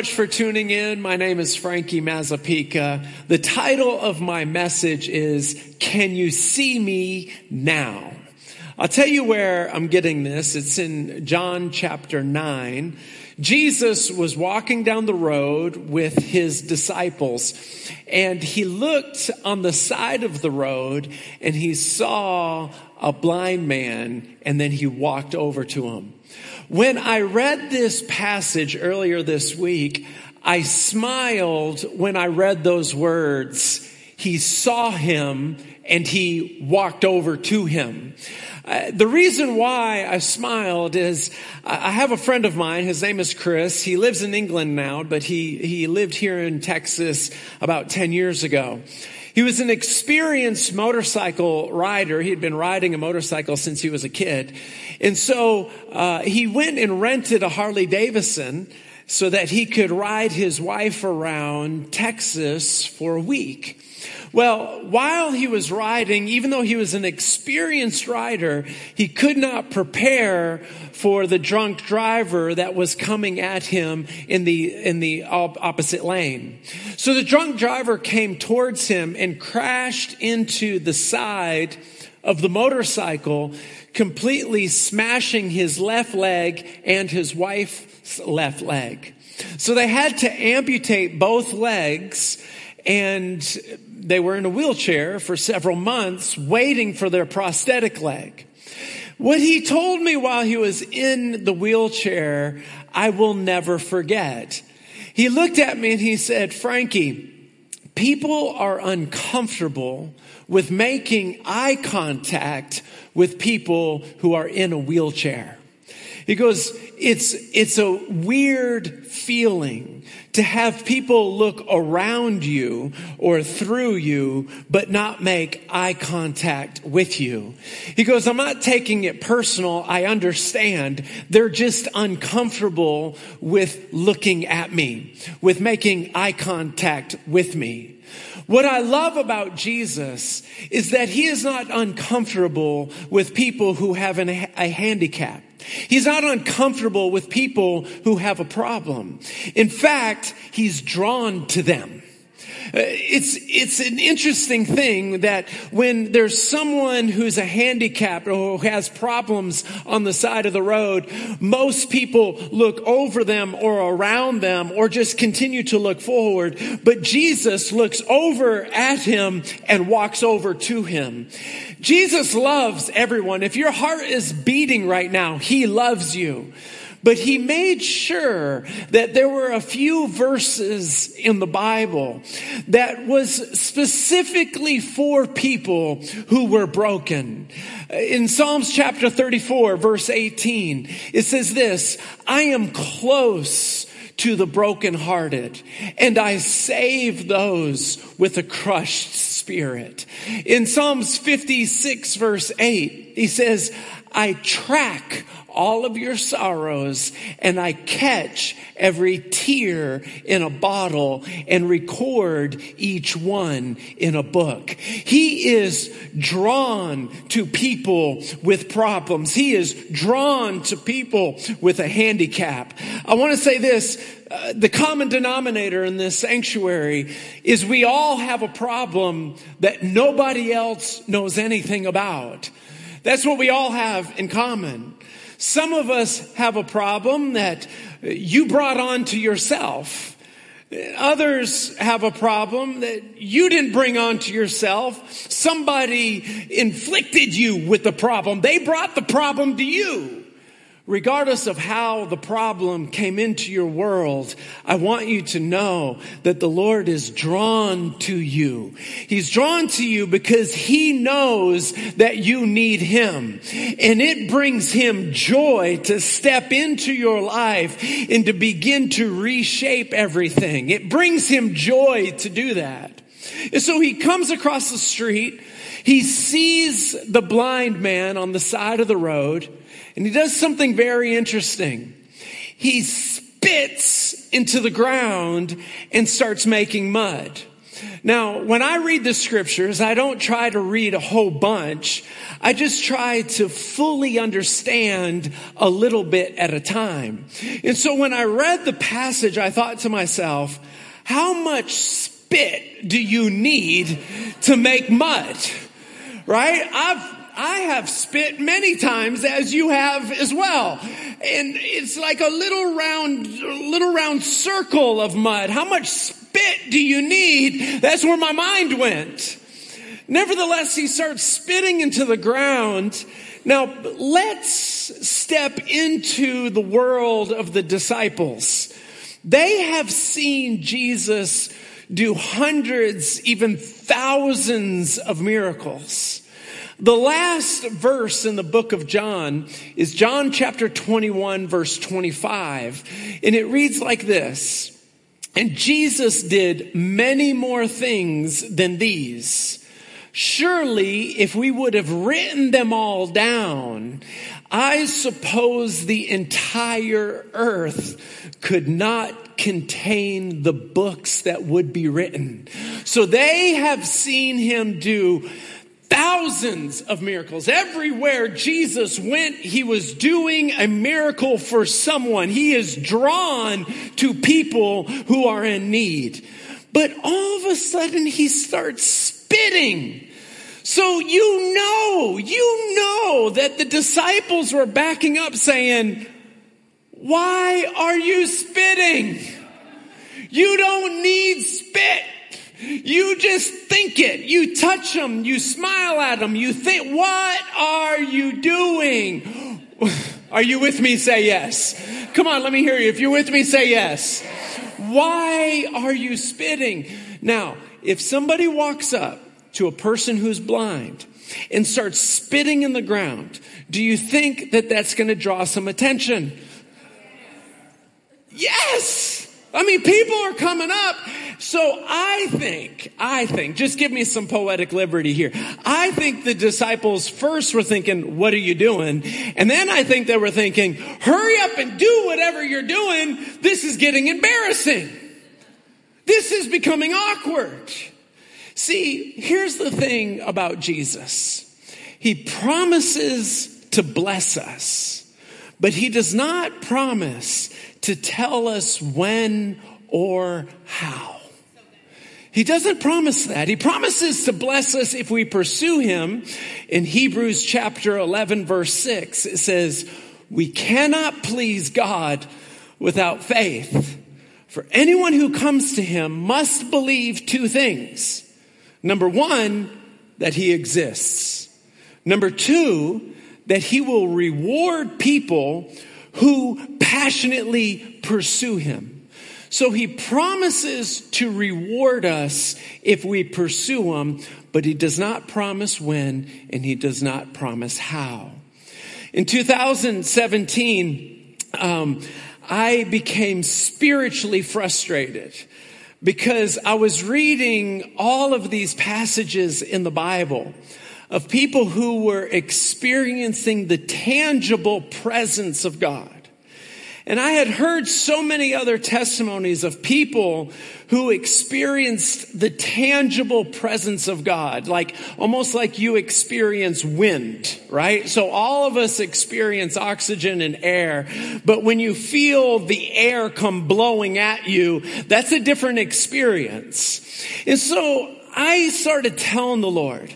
much for tuning in. My name is Frankie Mazapika. The title of my message is, Can You See Me Now? I'll tell you where I'm getting this. It's in John chapter 9. Jesus was walking down the road with his disciples and he looked on the side of the road and he saw a blind man and then he walked over to him. When I read this passage earlier this week, I smiled when I read those words. He saw him and he walked over to him. Uh, the reason why I smiled is I have a friend of mine. His name is Chris. He lives in England now, but he, he lived here in Texas about 10 years ago. He was an experienced motorcycle rider. He had been riding a motorcycle since he was a kid. And so uh, he went and rented a Harley Davidson so that he could ride his wife around Texas for a week. Well, while he was riding, even though he was an experienced rider, he could not prepare for the drunk driver that was coming at him in the, in the opposite lane. So the drunk driver came towards him and crashed into the side of the motorcycle, completely smashing his left leg and his wife's left leg. So they had to amputate both legs and they were in a wheelchair for several months waiting for their prosthetic leg. What he told me while he was in the wheelchair, I will never forget. He looked at me and he said, Frankie, people are uncomfortable with making eye contact with people who are in a wheelchair. He goes, it's, it's a weird feeling to have people look around you or through you, but not make eye contact with you. He goes, I'm not taking it personal. I understand. They're just uncomfortable with looking at me, with making eye contact with me. What I love about Jesus is that he is not uncomfortable with people who have an, a handicap. He's not uncomfortable with people who have a problem. In fact, he's drawn to them. Uh, it's, it's an interesting thing that when there's someone who's a handicapped or who has problems on the side of the road, most people look over them or around them or just continue to look forward. But Jesus looks over at him and walks over to him. Jesus loves everyone. If your heart is beating right now, he loves you. But he made sure that there were a few verses in the Bible that was specifically for people who were broken. In Psalms chapter 34 verse 18, it says this, I am close to the brokenhearted and I save those with a crushed spirit. In Psalms 56 verse 8, he says, I track all of your sorrows and I catch every tear in a bottle and record each one in a book. He is drawn to people with problems. He is drawn to people with a handicap. I want to say this. Uh, the common denominator in this sanctuary is we all have a problem that nobody else knows anything about. That's what we all have in common. Some of us have a problem that you brought on to yourself. Others have a problem that you didn't bring on to yourself. Somebody inflicted you with the problem. They brought the problem to you. Regardless of how the problem came into your world, I want you to know that the Lord is drawn to you. He's drawn to you because He knows that you need Him. And it brings Him joy to step into your life and to begin to reshape everything. It brings Him joy to do that. And so He comes across the street. He sees the blind man on the side of the road and he does something very interesting. He spits into the ground and starts making mud. Now, when I read the scriptures, I don't try to read a whole bunch. I just try to fully understand a little bit at a time. And so when I read the passage, I thought to myself, how much spit do you need to make mud? Right? I've I have spit many times as you have as well. And it's like a little round, little round circle of mud. How much spit do you need? That's where my mind went. Nevertheless, he starts spitting into the ground. Now, let's step into the world of the disciples. They have seen Jesus do hundreds, even thousands of miracles. The last verse in the book of John is John chapter 21 verse 25. And it reads like this. And Jesus did many more things than these. Surely if we would have written them all down, I suppose the entire earth could not contain the books that would be written. So they have seen him do thousands of miracles. Everywhere Jesus went, he was doing a miracle for someone. He is drawn to people who are in need. But all of a sudden he starts spitting. So you know, you know that the disciples were backing up saying, why are you spitting? You don't need spit. You just think it. You touch them. You smile at them. You think, what are you doing? Are you with me? Say yes. Come on, let me hear you. If you're with me, say yes. Why are you spitting? Now, if somebody walks up to a person who's blind and starts spitting in the ground, do you think that that's going to draw some attention? Yes! I mean, people are coming up. So I think, I think, just give me some poetic liberty here. I think the disciples first were thinking, what are you doing? And then I think they were thinking, hurry up and do whatever you're doing. This is getting embarrassing. This is becoming awkward. See, here's the thing about Jesus. He promises to bless us, but he does not promise to tell us when or how. He doesn't promise that. He promises to bless us if we pursue him. In Hebrews chapter 11 verse 6, it says, we cannot please God without faith. For anyone who comes to him must believe two things. Number one, that he exists. Number two, that he will reward people who passionately pursue him. So he promises to reward us if we pursue him, but he does not promise when and he does not promise how. In 2017, um, I became spiritually frustrated because I was reading all of these passages in the Bible of people who were experiencing the tangible presence of God. And I had heard so many other testimonies of people who experienced the tangible presence of God, like almost like you experience wind, right? So all of us experience oxygen and air, but when you feel the air come blowing at you, that's a different experience. And so I started telling the Lord,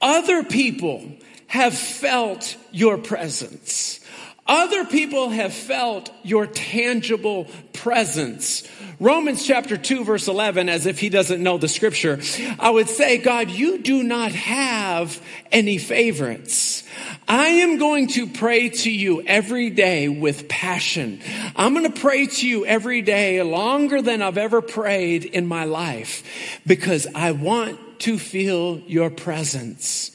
other people have felt your presence. Other people have felt your tangible presence. Romans chapter 2 verse 11, as if he doesn't know the scripture, I would say, God, you do not have any favorites. I am going to pray to you every day with passion. I'm going to pray to you every day longer than I've ever prayed in my life because I want to feel your presence.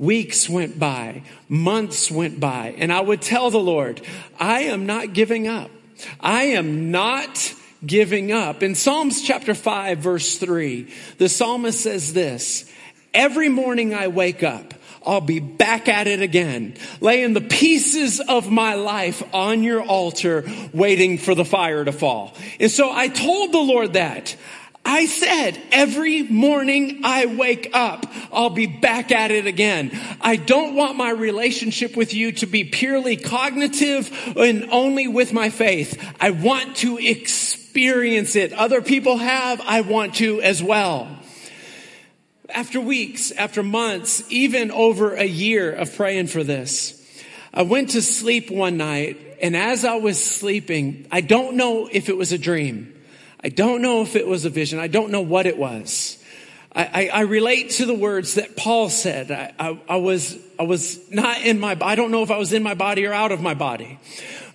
Weeks went by, months went by, and I would tell the Lord, I am not giving up. I am not giving up. In Psalms chapter 5 verse 3, the psalmist says this, every morning I wake up, I'll be back at it again, laying the pieces of my life on your altar, waiting for the fire to fall. And so I told the Lord that. I said every morning I wake up, I'll be back at it again. I don't want my relationship with you to be purely cognitive and only with my faith. I want to experience it. Other people have, I want to as well. After weeks, after months, even over a year of praying for this, I went to sleep one night and as I was sleeping, I don't know if it was a dream. I don't know if it was a vision. I don't know what it was. I, I, I relate to the words that Paul said. I, I, was, I was not in my, I don't know if I was in my body or out of my body,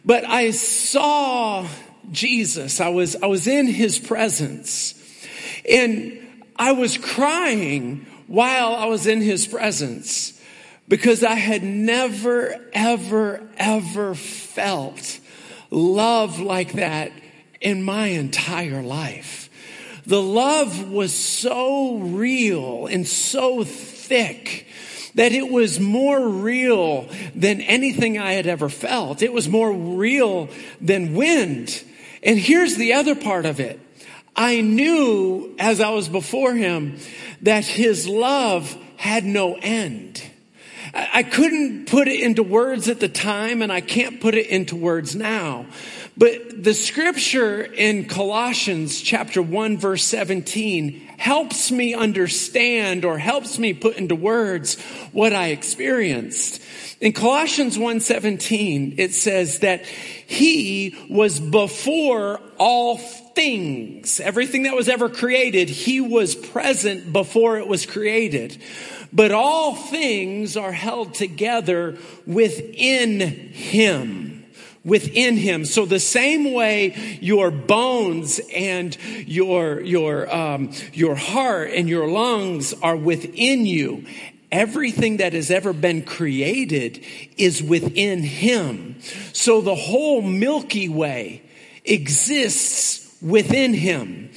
but I saw Jesus. I was, I was in his presence and I was crying while I was in his presence because I had never, ever, ever felt love like that in my entire life. The love was so real and so thick that it was more real than anything I had ever felt. It was more real than wind. And here's the other part of it. I knew as I was before him that his love had no end. I couldn't put it into words at the time and I can't put it into words now. But the scripture in Colossians chapter 1 verse 17 helps me understand or helps me put into words what I experienced. In Colossians 1:17 it says that he was before all things. Everything that was ever created, he was present before it was created. But all things are held together within him within him. So the same way your bones and your, your, um, your heart and your lungs are within you, everything that has ever been created is within him. So the whole Milky Way exists within him.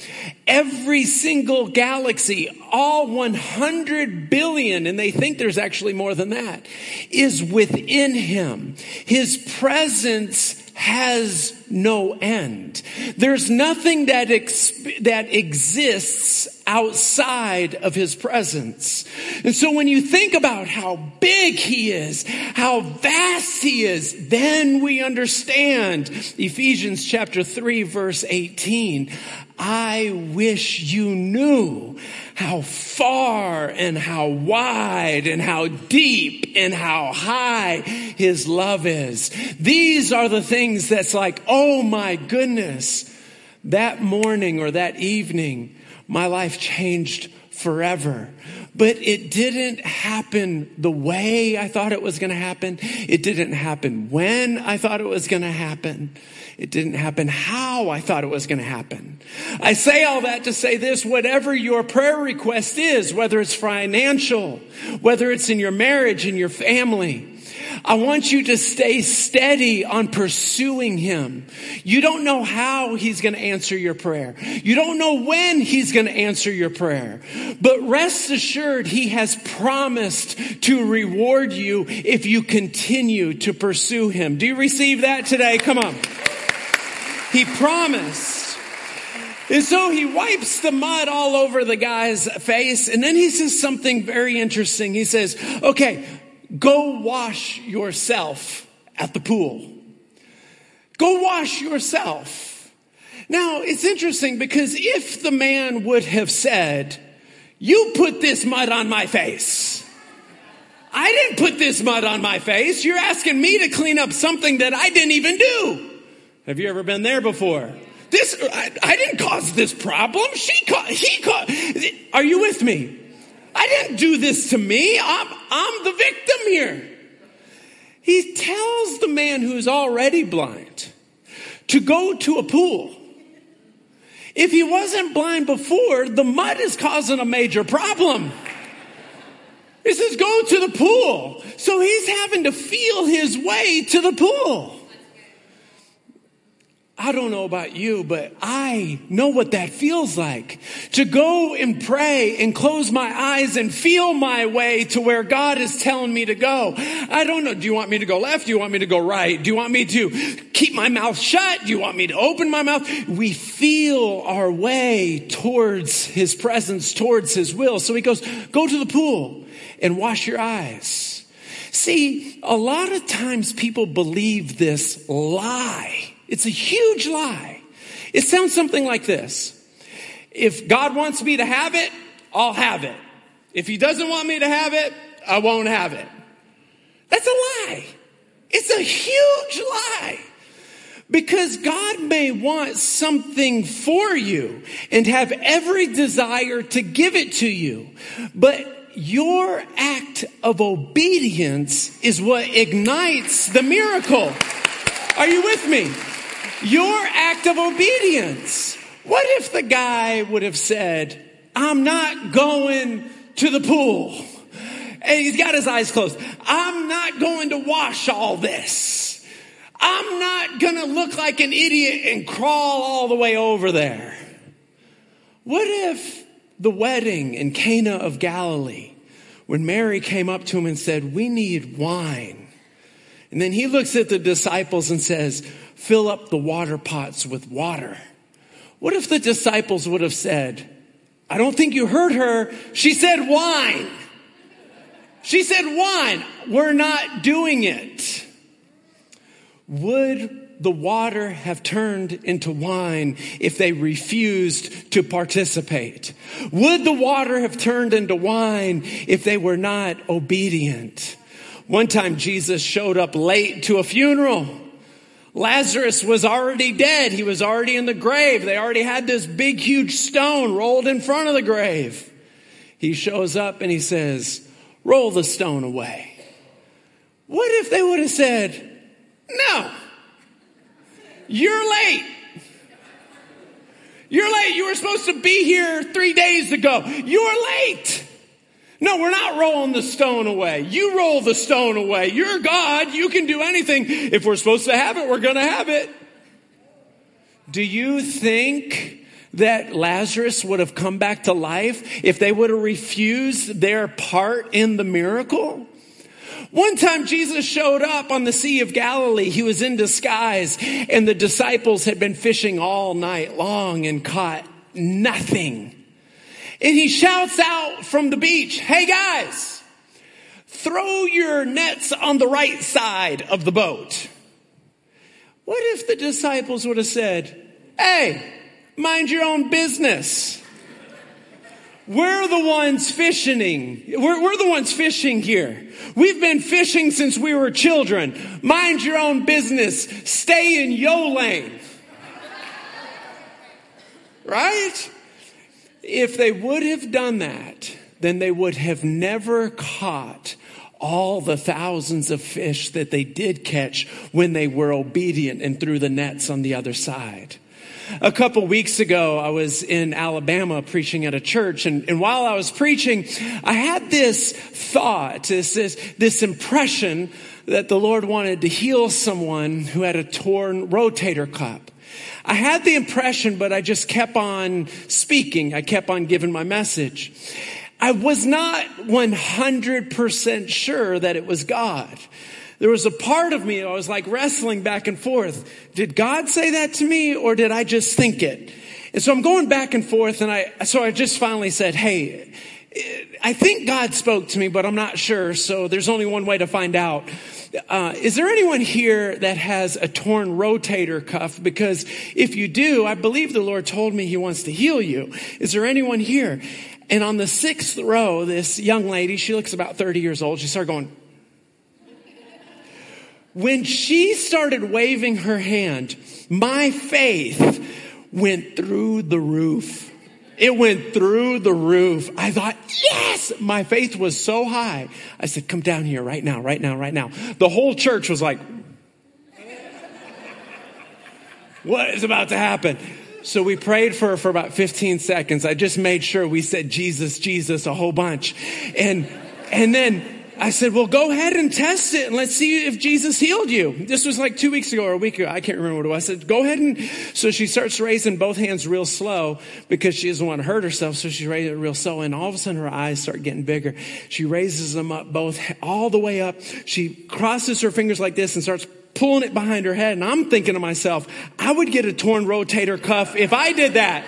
Every single galaxy, all 100 billion, and they think there's actually more than that, is within him. His presence has no end. There's nothing that, that exists outside of his presence. And so when you think about how big he is, how vast he is, then we understand Ephesians chapter 3 verse 18. I wish you knew how far and how wide and how deep and how high his love is. These are the things that's like, oh my goodness. That morning or that evening, my life changed forever. But it didn't happen the way I thought it was going to happen. It didn't happen when I thought it was going to happen. It didn't happen how I thought it was going to happen. I say all that to say this, whatever your prayer request is, whether it's financial, whether it's in your marriage, in your family, I want you to stay steady on pursuing Him. You don't know how He's going to answer your prayer. You don't know when He's going to answer your prayer. But rest assured, He has promised to reward you if you continue to pursue Him. Do you receive that today? Come on. He promised. And so he wipes the mud all over the guy's face. And then he says something very interesting. He says, okay, go wash yourself at the pool. Go wash yourself. Now, it's interesting because if the man would have said, you put this mud on my face. I didn't put this mud on my face. You're asking me to clean up something that I didn't even do. Have you ever been there before? This, I, I didn't cause this problem. She caused, he caused. Are you with me? I didn't do this to me. I'm, I'm the victim here. He tells the man who's already blind to go to a pool. If he wasn't blind before, the mud is causing a major problem. He says, go to the pool. So he's having to feel his way to the pool. I don't know about you, but I know what that feels like. To go and pray and close my eyes and feel my way to where God is telling me to go. I don't know. Do you want me to go left? Do you want me to go right? Do you want me to keep my mouth shut? Do you want me to open my mouth? We feel our way towards His presence, towards His will. So He goes, go to the pool and wash your eyes. See, a lot of times people believe this lie it's a huge lie. It sounds something like this. If God wants me to have it, I'll have it. If he doesn't want me to have it, I won't have it. That's a lie. It's a huge lie. Because God may want something for you and have every desire to give it to you. But your act of obedience is what ignites the miracle. Are you with me? Your act of obedience. What if the guy would have said, I'm not going to the pool? And he's got his eyes closed. I'm not going to wash all this. I'm not going to look like an idiot and crawl all the way over there. What if the wedding in Cana of Galilee, when Mary came up to him and said, We need wine. And then he looks at the disciples and says, fill up the water pots with water. What if the disciples would have said, I don't think you heard her. She said wine. She said wine. We're not doing it. Would the water have turned into wine if they refused to participate? Would the water have turned into wine if they were not obedient? One time Jesus showed up late to a funeral. Lazarus was already dead. He was already in the grave. They already had this big, huge stone rolled in front of the grave. He shows up and he says, roll the stone away. What if they would have said, no, you're late. You're late. You were supposed to be here three days ago. You're late. No, we're not rolling the stone away. You roll the stone away. You're God. You can do anything. If we're supposed to have it, we're going to have it. Do you think that Lazarus would have come back to life if they would have refused their part in the miracle? One time Jesus showed up on the Sea of Galilee. He was in disguise and the disciples had been fishing all night long and caught nothing. And he shouts out from the beach, Hey guys, throw your nets on the right side of the boat. What if the disciples would have said, Hey, mind your own business? We're the ones fishing. We're, we're, the ones fishing here. We've been fishing since we were children. Mind your own business. Stay in yo lane. Right? If they would have done that, then they would have never caught all the thousands of fish that they did catch when they were obedient and threw the nets on the other side. A couple weeks ago, I was in Alabama preaching at a church, and, and while I was preaching, I had this thought, this, this, this impression that the Lord wanted to heal someone who had a torn rotator cuff. I had the impression, but I just kept on speaking. I kept on giving my message. I was not 100% sure that it was God. There was a part of me, I was like wrestling back and forth. Did God say that to me or did I just think it? And so I'm going back and forth and I, so I just finally said, Hey, I think God spoke to me, but I'm not sure. So there's only one way to find out. Uh, is there anyone here that has a torn rotator cuff? Because if you do, I believe the Lord told me He wants to heal you. Is there anyone here? And on the sixth row, this young lady, she looks about 30 years old, she started going. When she started waving her hand, my faith went through the roof. It went through the roof. I thought, yes, my faith was so high. I said, come down here right now, right now, right now. The whole church was like, what is about to happen? So we prayed for for about 15 seconds. I just made sure we said Jesus, Jesus a whole bunch. And, and then I said, well, go ahead and test it and let's see if Jesus healed you. This was like two weeks ago or a week ago. I can't remember what it was. I said, go ahead and, so she starts raising both hands real slow because she doesn't want to hurt herself. So she raises it real slow and all of a sudden her eyes start getting bigger. She raises them up both, all the way up. She crosses her fingers like this and starts pulling it behind her head. And I'm thinking to myself, I would get a torn rotator cuff if I did that.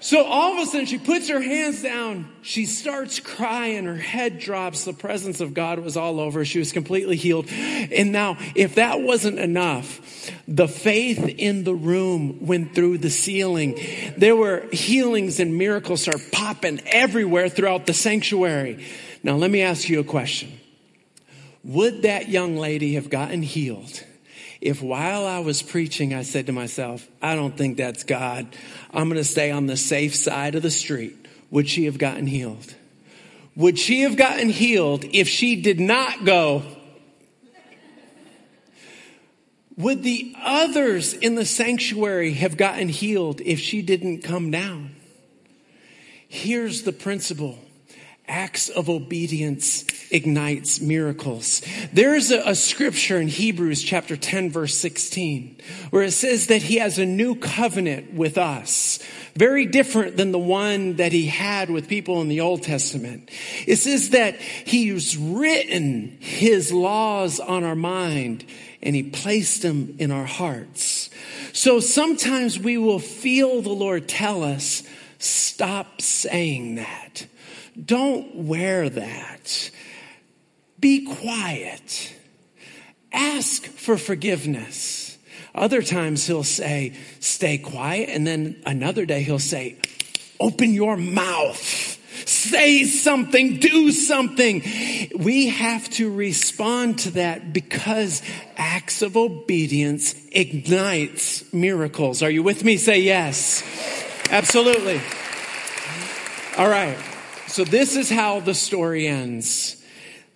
So all of a sudden she puts her hands down. She starts crying. Her head drops. The presence of God was all over. She was completely healed. And now, if that wasn't enough, the faith in the room went through the ceiling. There were healings and miracles are popping everywhere throughout the sanctuary. Now let me ask you a question. Would that young lady have gotten healed if while I was preaching, I said to myself, I don't think that's God. I'm going to stay on the safe side of the street. Would she have gotten healed? Would she have gotten healed if she did not go? Would the others in the sanctuary have gotten healed if she didn't come down? Here's the principle acts of obedience ignites miracles. There's a, a, scripture in Hebrews chapter 10 verse 16 where it says that he has a new covenant with us. Very different than the one that he had with people in the Old Testament. It says that he's written his laws on our mind and he placed them in our hearts. So sometimes we will feel the Lord tell us, stop saying that. Don't wear that. Be quiet. Ask for forgiveness. Other times he'll say, stay quiet. And then another day he'll say, open your mouth. Say something, do something. We have to respond to that because acts of obedience ignites miracles. Are you with me? Say yes. Absolutely. All right. So this is how the story ends.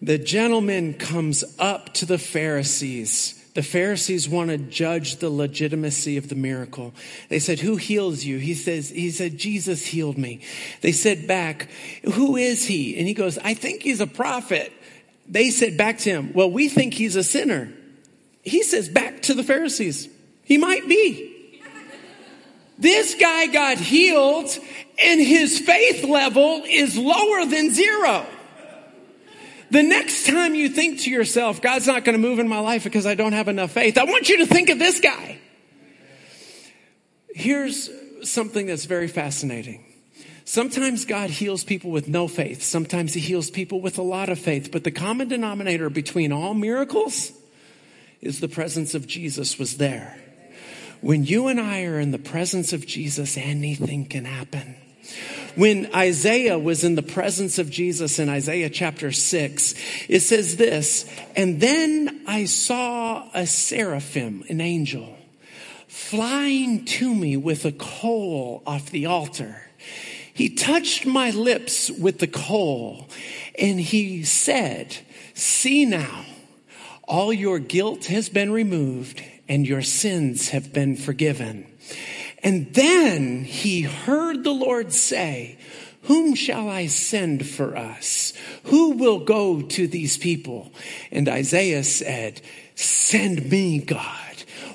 The gentleman comes up to the Pharisees. The Pharisees want to judge the legitimacy of the miracle. They said, who heals you? He says, he said, Jesus healed me. They said back, who is he? And he goes, I think he's a prophet. They said back to him, well, we think he's a sinner. He says back to the Pharisees, he might be. This guy got healed and his faith level is lower than zero. The next time you think to yourself, God's not going to move in my life because I don't have enough faith, I want you to think of this guy. Here's something that's very fascinating. Sometimes God heals people with no faith. Sometimes he heals people with a lot of faith. But the common denominator between all miracles is the presence of Jesus was there. When you and I are in the presence of Jesus, anything can happen. When Isaiah was in the presence of Jesus in Isaiah chapter 6, it says this, and then I saw a seraphim, an angel, flying to me with a coal off the altar. He touched my lips with the coal and he said, see now, all your guilt has been removed and your sins have been forgiven. And then he heard the Lord say, whom shall I send for us? Who will go to these people? And Isaiah said, send me, God.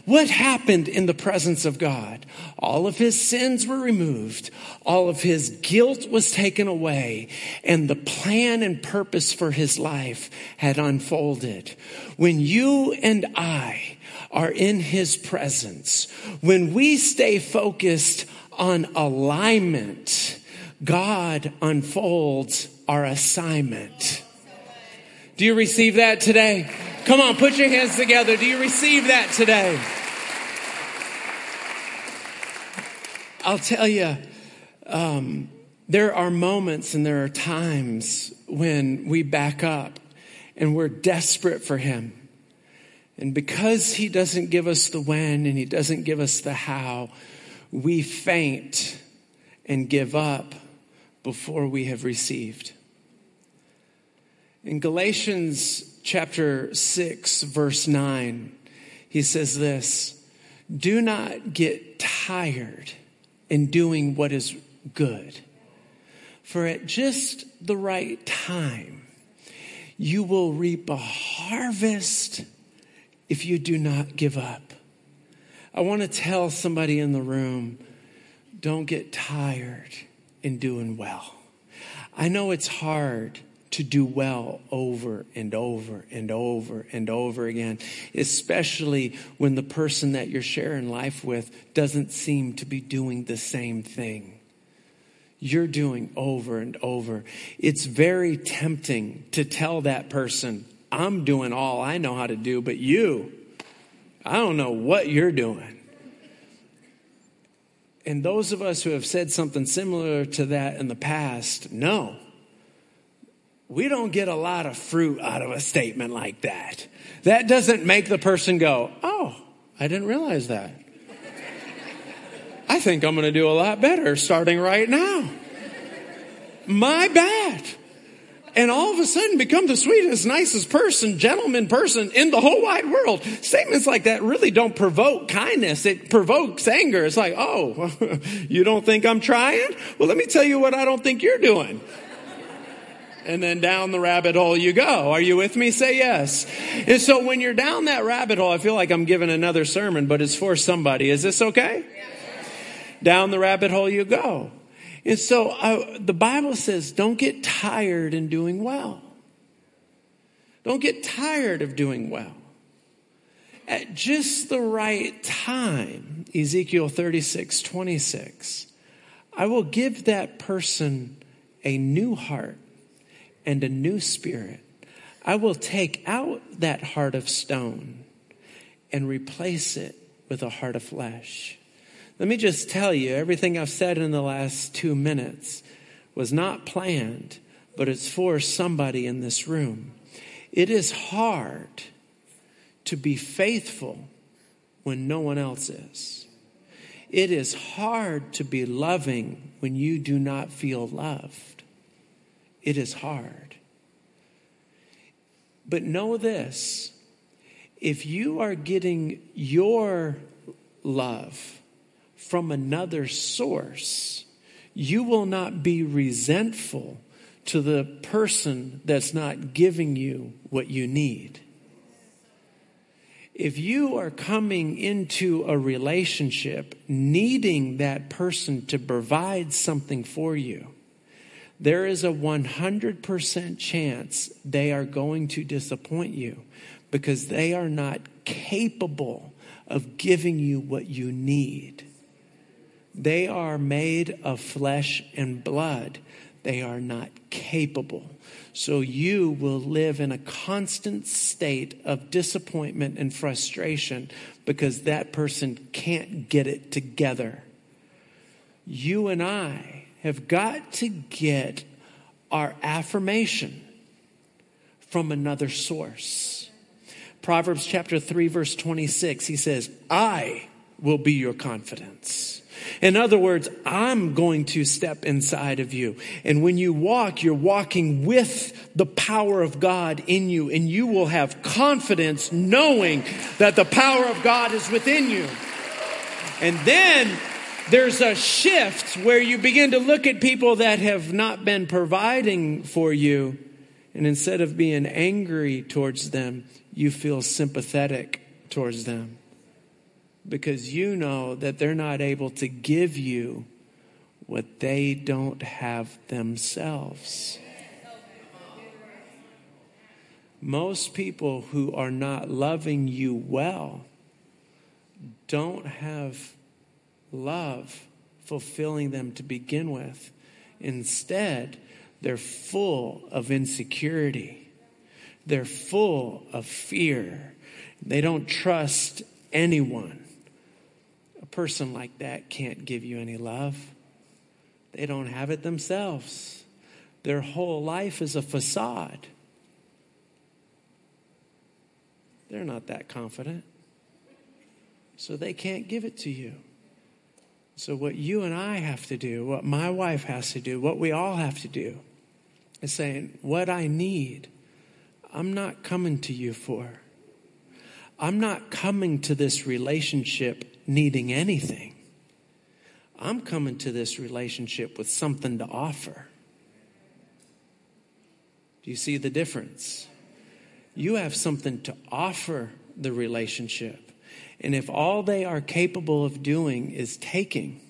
What happened in the presence of God? All of his sins were removed. All of his guilt was taken away and the plan and purpose for his life had unfolded. When you and I are in his presence, when we stay focused on alignment, God unfolds our assignment. Do you receive that today? Come on, put your hands together. Do you receive that today? I'll tell you, um, there are moments and there are times when we back up and we're desperate for Him. And because he doesn't give us the when and he doesn't give us the how, we faint and give up before we have received. In Galatians chapter 6, verse 9, he says this Do not get tired in doing what is good, for at just the right time, you will reap a harvest if you do not give up. I want to tell somebody in the room don't get tired in doing well. I know it's hard to do well over and over and over and over again, especially when the person that you're sharing life with doesn't seem to be doing the same thing. You're doing over and over. It's very tempting to tell that person, I'm doing all I know how to do, but you, I don't know what you're doing. And those of us who have said something similar to that in the past know we don't get a lot of fruit out of a statement like that. That doesn't make the person go, Oh, I didn't realize that. I think I'm going to do a lot better starting right now. My bad. And all of a sudden become the sweetest, nicest person, gentleman person in the whole wide world. Statements like that really don't provoke kindness. It provokes anger. It's like, oh, you don't think I'm trying? Well, let me tell you what I don't think you're doing and then down the rabbit hole you go. Are you with me? Say yes. And so when you're down that rabbit hole, I feel like I'm giving another sermon, but it's for somebody. Is this okay? Down the rabbit hole you go. And so uh, the Bible says, don't get tired in doing well. Don't get tired of doing well. At just the right time, Ezekiel 36, 26, I will give that person a new heart and a new spirit. I will take out that heart of stone and replace it with a heart of flesh. Let me just tell you everything I've said in the last two minutes was not planned, but it's for somebody in this room. It is hard to be faithful when no one else is. It is hard to be loving when you do not feel loved. It is hard. But know this if you are getting your love from another source, you will not be resentful to the person that's not giving you what you need. If you are coming into a relationship needing that person to provide something for you, there is a 100% chance they are going to disappoint you because they are not capable of giving you what you need. They are made of flesh and blood. They are not capable. So you will live in a constant state of disappointment and frustration because that person can't get it together. You and I have got to get our affirmation from another source. Proverbs chapter 3 verse 26, he says, I will be your confidence. In other words, I'm going to step inside of you. And when you walk, you're walking with the power of God in you and you will have confidence knowing that the power of God is within you. And then there's a shift where you begin to look at people that have not been providing for you, and instead of being angry towards them, you feel sympathetic towards them because you know that they're not able to give you what they don't have themselves. Most people who are not loving you well don't have love fulfilling them to begin with. Instead, they're full of insecurity. They're full of fear. They don't trust anyone. Person like that can't give you any love. They don't have it themselves. Their whole life is a facade. They're not that confident. So they can't give it to you. So, what you and I have to do, what my wife has to do, what we all have to do, is saying, What I need, I'm not coming to you for. I'm not coming to this relationship needing anything. I'm coming to this relationship with something to offer. Do you see the difference? You have something to offer the relationship. And if all they are capable of doing is taking,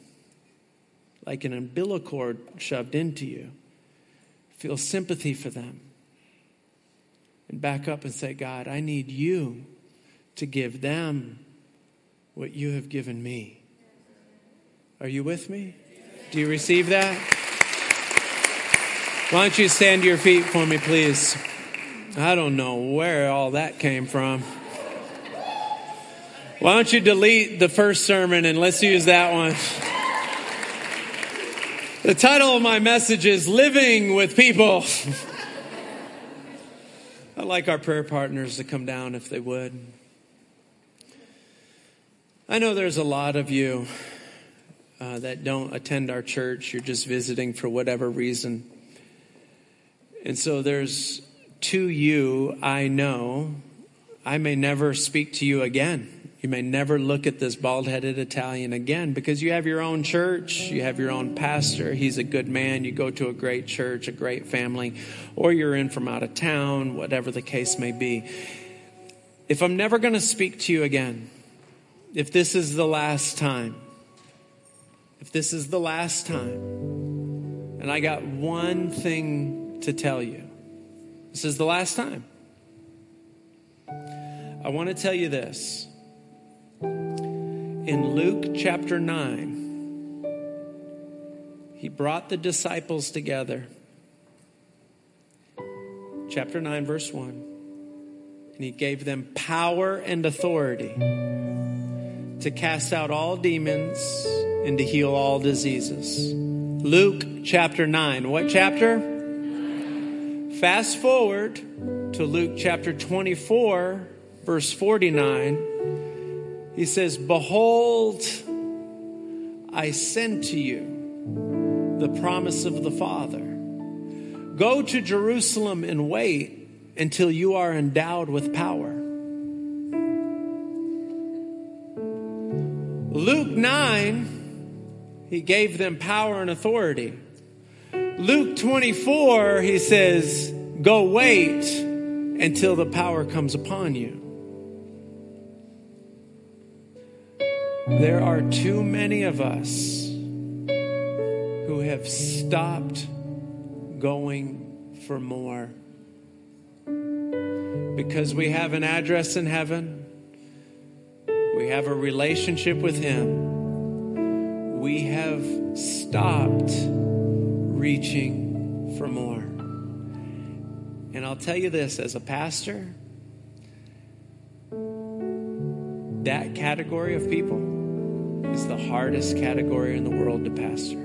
like an umbilical cord shoved into you, feel sympathy for them. And back up and say, God, I need you to give them what you have given me. Are you with me? Do you receive that? Why don't you stand to your feet for me, please? I don't know where all that came from. Why don't you delete the first sermon and let's use that one? The title of my message is Living with People. I'd like our prayer partners to come down if they would. I know there's a lot of you uh, that don't attend our church. You're just visiting for whatever reason. And so there's to you, I know, I may never speak to you again. You may never look at this bald headed Italian again because you have your own church, you have your own pastor. He's a good man. You go to a great church, a great family, or you're in from out of town, whatever the case may be. If I'm never going to speak to you again, if this is the last time, if this is the last time, and I got one thing to tell you, this is the last time. I want to tell you this in Luke chapter 9, he brought the disciples together. Chapter 9, verse 1. And he gave them power and authority to cast out all demons and to heal all diseases. Luke chapter 9. What chapter? Fast forward to Luke chapter 24, verse 49 he says, Behold, I send to you the promise of the Father. Go to Jerusalem and wait until you are endowed with power. Luke 9, he gave them power and authority. Luke 24, he says, Go wait until the power comes upon you. There are too many of us who have stopped going for more because we have an address in heaven, we have a relationship with Him. We have stopped reaching for more. And I'll tell you this as a pastor, that category of people is the hardest category in the world to pastor.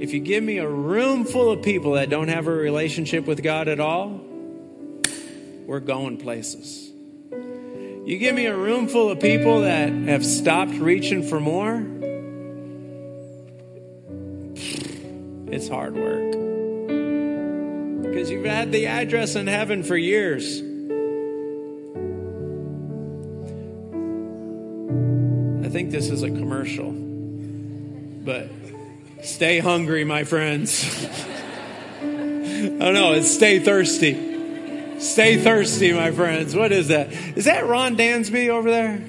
If you give me a room full of people that don't have a relationship with God at all, we're going places. You give me a room full of people that have stopped reaching for more, it's hard work. Because you've had the address in heaven for years. I think this is a commercial, but stay hungry, my friends. Oh, Don't know, it's stay thirsty. Stay thirsty, my friends. What is that? Is that Ron Dansby over there?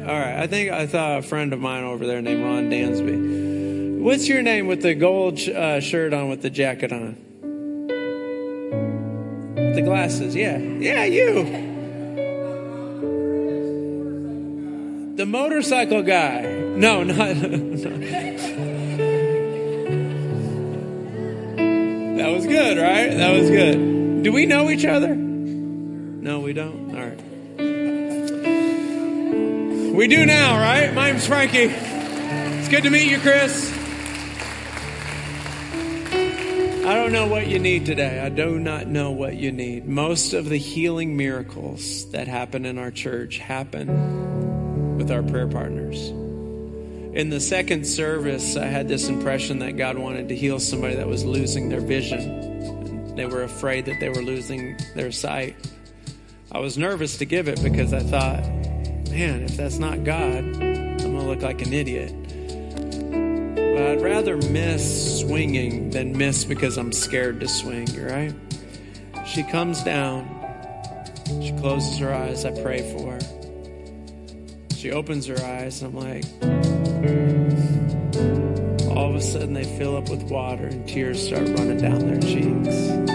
All right, I think I saw a friend of mine over there named Ron Dansby. What's your name with the gold uh, shirt on with the jacket on? The glasses, yeah. Yeah, you. The motorcycle guy. No, not. No. That was good, right? That was good. Do we know each other? No, we don't. All right. We do now, right? My name's Frankie. It's good to meet you, Chris. I don't know what you need today. I do not know what you need. Most of the healing miracles that happen in our church happen with our prayer partners. In the second service, I had this impression that God wanted to heal somebody that was losing their vision. They were afraid that they were losing their sight. I was nervous to give it because I thought, man, if that's not God, I'm going to look like an idiot. But I'd rather miss swinging than miss because I'm scared to swing, right? She comes down. She closes her eyes. I pray for her. She opens her eyes. And I'm like, sudden they fill up with water and tears start running down their cheeks.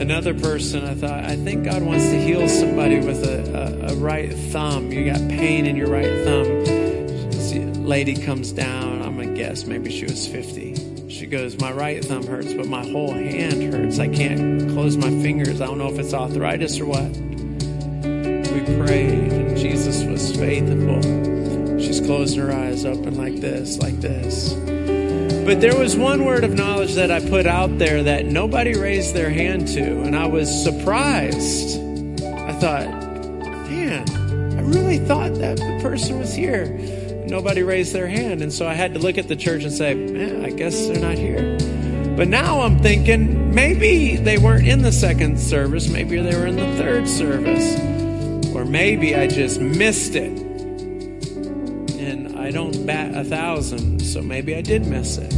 Another person, I thought, I think God wants to heal somebody with a, a, a right thumb. You got pain in your right thumb. lady comes down. I'm going to guess maybe she was 50. She goes, My right thumb hurts, but my whole hand hurts. I can't close my fingers. I don't know if it's arthritis or what. We prayed, and Jesus was faithful. She's closing her eyes open like this, like this. But there was one word of knowledge that I put out there that nobody raised their hand to, and I was surprised. I thought, man, I really thought that the person was here. Nobody raised their hand, and so I had to look at the church and say, man, I guess they're not here. But now I'm thinking maybe they weren't in the second service, maybe they were in the third service, or maybe I just missed it I don't bat a thousand, so maybe I did miss it.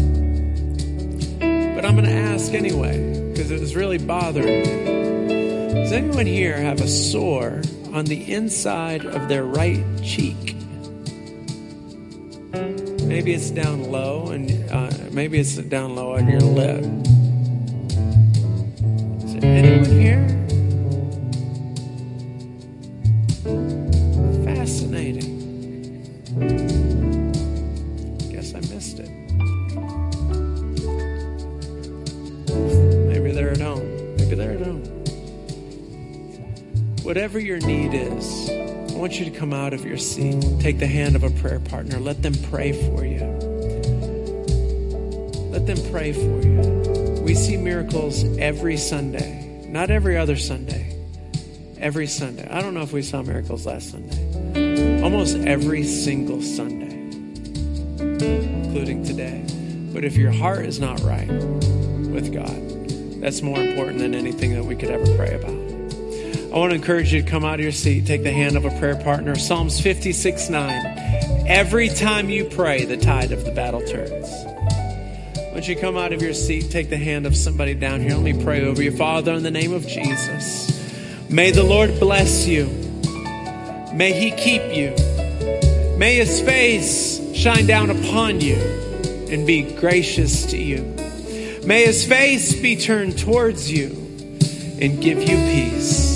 But I'm going to ask anyway, because it was really bothering me. Does anyone here have a sore on the inside of their right cheek? Maybe it's down low, and uh, maybe it's down low on your lip. Is there anyone here? Your need is, I want you to come out of your seat. Take the hand of a prayer partner. Let them pray for you. Let them pray for you. We see miracles every Sunday, not every other Sunday. Every Sunday. I don't know if we saw miracles last Sunday. Almost every single Sunday, including today. But if your heart is not right with God, that's more important than anything that we could ever pray about. I want to encourage you to come out of your seat, take the hand of a prayer partner. Psalms 56 9. Every time you pray, the tide of the battle turns. Once you come out of your seat, take the hand of somebody down here. Let me pray over you. Father, in the name of Jesus, may the Lord bless you. May He keep you. May His face shine down upon you and be gracious to you. May His face be turned towards you and give you peace.